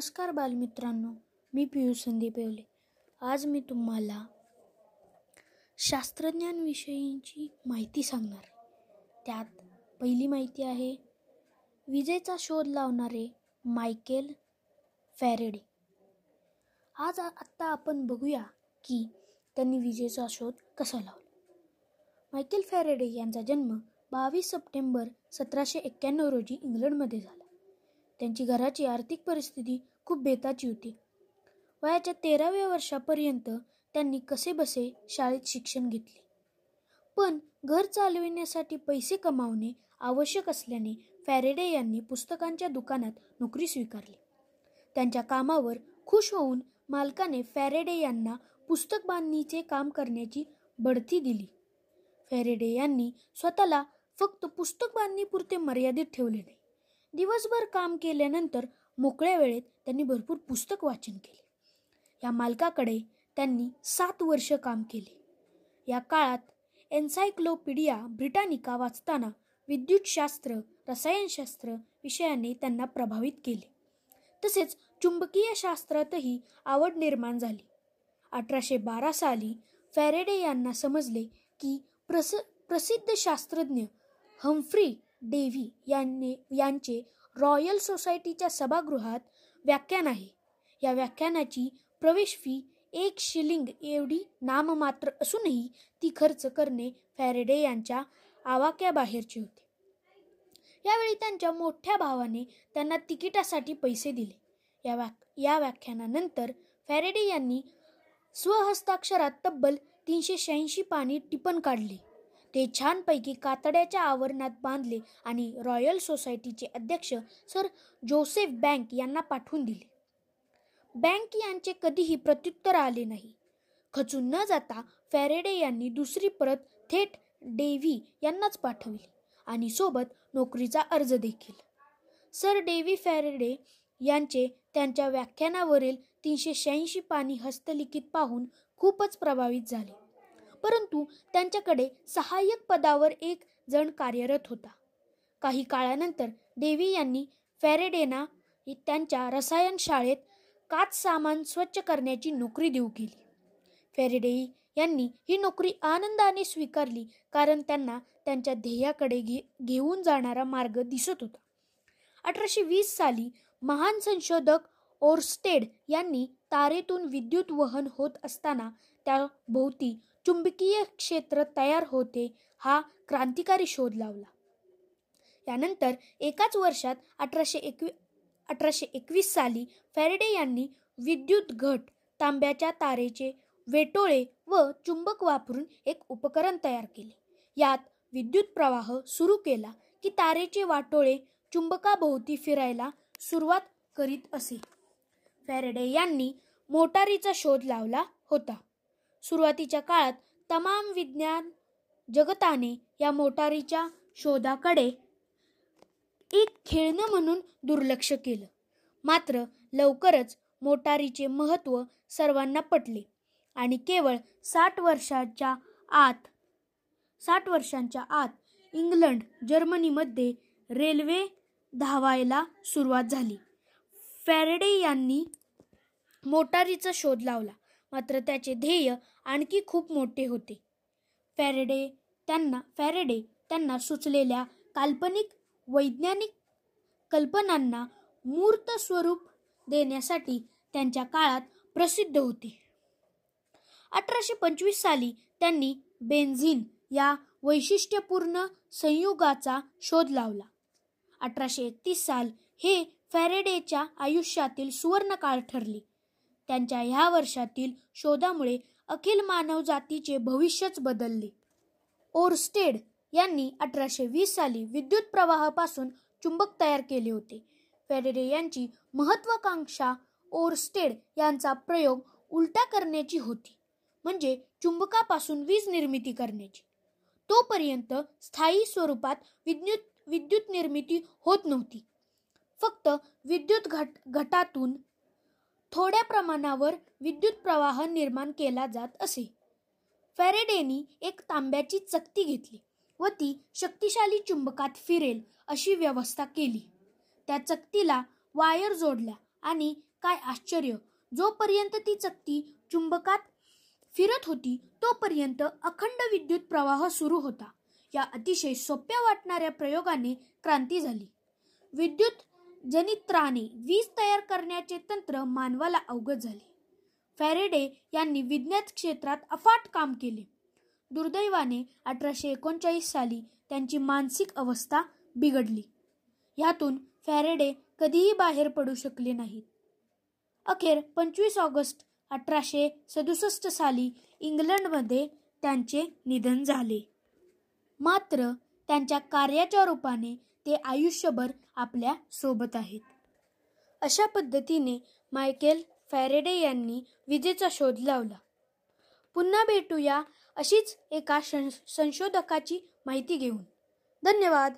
नमस्कार बालमित्रांनो मी पियुष संदीप येवले. आज मी तुम्हाला शास्त्रज्ञांविषयीची माहिती सांगणार आहे. त्यात पहिली माहिती आहे विजेचा शोध लावणारे मायकेल फॅरेडे. आज आत्ता आपण बघूया की त्यांनी विजेचा शोध कसा लावला. मायकेल फॅरेडे यांचा जन्म बावीस सप्टेंबर सतराशे एक्क्याण्णव रोजी इंग्लंडमध्ये झाला. त्यांची घराची आर्थिक परिस्थिती खूप बेताची होती. वयाच्या तेराव्या वर्षापर्यंत त्यांनी कसेबसे शाळेत शिक्षण घेतले. पण घर चालविण्यासाठी पैसे कमावणे आवश्यक असल्याने फॅरेडे यांनी पुस्तकांच्या दुकानात नोकरी स्वीकारली. त्यांच्या कामावर खुश होऊन मालकाने फॅरेडे यांना पुस्तक बांधणीचे काम करण्याची बढती दिली. फॅरेडे यांनी स्वतःला फक्त पुस्तक बांधणीपुरते मर्यादित ठेवले नाही. दिवसभर काम केल्यानंतर मोकळ्या वेळेत त्यांनी भरपूर पुस्तक वाचन केले. या मालकाकडे त्यांनी सात वर्ष काम केले. या काळात एन्सायक्लोपीडिया ब्रिटानिका वाचताना विद्युतशास्त्र रसायनशास्त्र विषयाने त्यांना प्रभावित केले. तसेच चुंबकीय शास्त्रातही आवड निर्माण झाली. अठराशे बारा साली फॅरेडे यांना समजले की प्रस प्रसिद्ध शास्त्रज्ञ हम्फ्री डेव्ही यांनी यांचे रॉयल सोसायटीच्या सभागृहात व्याख्यान आहे. या व्याख्यानाची प्रवेश फी एक शिलिंग एवढी नाममात्र असूनही ती खर्च करणे फॅरेडे यांच्या आवाक्याबाहेरचे होते. यावेळी त्यांच्या मोठ्या भावाने त्यांना तिकिटासाठी पैसे दिले. या वाक या व्याख्यानानंतर फॅरेडे यांनी स्वहस्ताक्षरात तब्बल तीनशे शहाऐंशी पाणी टिपण काढले. ते छानपैकी कातड्याच्या आवरणात बांधले आणि रॉयल सोसायटीचे अध्यक्ष सर जोसेफ बँक यांना पाठवून दिले. बँक यांचे कधीही प्रत्युत्तर आले नाही. खचून न जाता फॅरेडे यांनी दुसरी परत थेट डेव्ही यांनाच पाठवली आणि सोबत नोकरीचा अर्ज देखील. सर डेव्ही फॅरेडे यांचे त्यांच्या व्याख्यानावरील तीनशे शहाऐंशी पाणी हस्तलिखित पाहून खूपच प्रभावित झाले. परंतु त्यांच्याकडे सहाय्यक पदावर एक जण कार्यरत होता. काही काळानंतर देवी यांनी फॅरेडेना त्यांच्या रसायन शाळेत काच सामान स्वच्छ करण्याची नोकरी देऊ केली. फॅरेडे यांनी ही नोकरी आनंदाने स्वीकारली कारण त्यांना त्यांच्या ध्येयाकडे घे घेऊन जाणारा मार्ग दिसत होता. अठराशे वीस साली महान संशोधक ओरस्टेड यांनी तारेतून विद्युत वहन होत असताना त्या भोवती चुंबकीय क्षेत्र तयार होते हा क्रांतिकारी शोध लावला. यानंतर एकाच वर्षात अठराशे एकवी अठराशे एकवीस साली फॅरेडे यांनी विद्युत घट तांब्याच्या तारेचे वेटोळे व चुंबक वापरून एक उपकरण तयार केले. यात विद्युत प्रवाह सुरू केला की तारेचे वाटोळे चुंबकाभोवती फिरायला सुरुवात करीत असे. फॅरेडे यांनी मोटारीचा शोध लावला होता. सुरुवातीच्या काळात तमाम विज्ञान जगताने या मोटारीच्या शोधाकडे एक खेळणं म्हणून दुर्लक्ष केलं. मात्र लवकरच मोटारीचे महत्त्व सर्वांना पटले आणि केवळ साठ वर्षाच्या आत साठ वर्षांच्या आत इंग्लंड जर्मनीमध्ये रेल्वे धावायला सुरुवात झाली. फॅरेडे यांनी मोटारीचा शोध लावला. मात्र त्याचे ध्येय आणखी खूप मोठे होते. फॅरेडे त्यांना फॅरेडे त्यांना सुचलेल्या काल्पनिक वैज्ञानिक कल्पनांना मूर्त स्वरूप देण्यासाठी त्यांच्या काळात प्रसिद्ध होते. अठराशे पंचवीस साली त्यांनी बेन्झिन या वैशिष्ट्यपूर्ण संयुगाचा शोध लावला. अठराशे एकतीस साल हे फॅरेडेच्या आयुष्यातील सुवर्णकाळ ठरले. त्यांच्या ह्या वर्षातील शोधामुळे अखिल मानवजातीचे भविष्यच बदलले. ओरस्टेड यांनी अठराशे वीस साली विद्युत प्रवाहापासून चुंबक तयार केले होते. फॅरेडे यांची महत्वाकांक्षा ओरस्टेड यांचा प्रयोग उलटा करण्याची होती म्हणजे चुंबकापासून वीज निर्मिती करण्याची. तोपर्यंत स्थायी स्वरूपात विद्युत विद्युत निर्मिती होत नव्हती. फक्त विद्युत घट घटातून थोड्या प्रमाणावर विद्युत प्रवाह निर्माण केला जात असे. फॅरेडेनी एक तांब्याची चकती घेतली व ती शक्तिशाली चुंबकात फिरेल अशी व्यवस्था केली. त्या चकतीला वायर जोडल्या आणि काय आश्चर्य जोपर्यंत ती चकती चुंबकात फिरत होती तोपर्यंत अखंड विद्युत प्रवाह सुरू होता. या अतिशय सोप्या वाटणाऱ्या प्रयोगाने क्रांती झाली. विद्युत जनित्राने वीज तयार करण्याचे तंत्र मानवाला अवगत झाले. फॅरेडे यांनी विज्ञान क्षेत्रात अफाट काम केले. दुर्दैवाने अठराशे एकोणचाळीस साली त्यांची मानसिक अवस्था बिघडली. ह्यातून फॅरेडे कधीही बाहेर पडू शकले नाहीत. अखेर पंचवीस ऑगस्ट अठराशे सदुसष्ट साली इंग्लंडमध्ये त्यांचे निधन झाले. मात्र त्यांच्या कार्याच्या रूपाने ते आयुष्यभर आपल्यासोबत आहेत. अशा पद्धतीने मायकेल फॅरेडे यांनी विजेचा शोध लावला. पुन्हा भेटूया अशीच एका संशोधकाची माहिती घेऊन. धन्यवाद.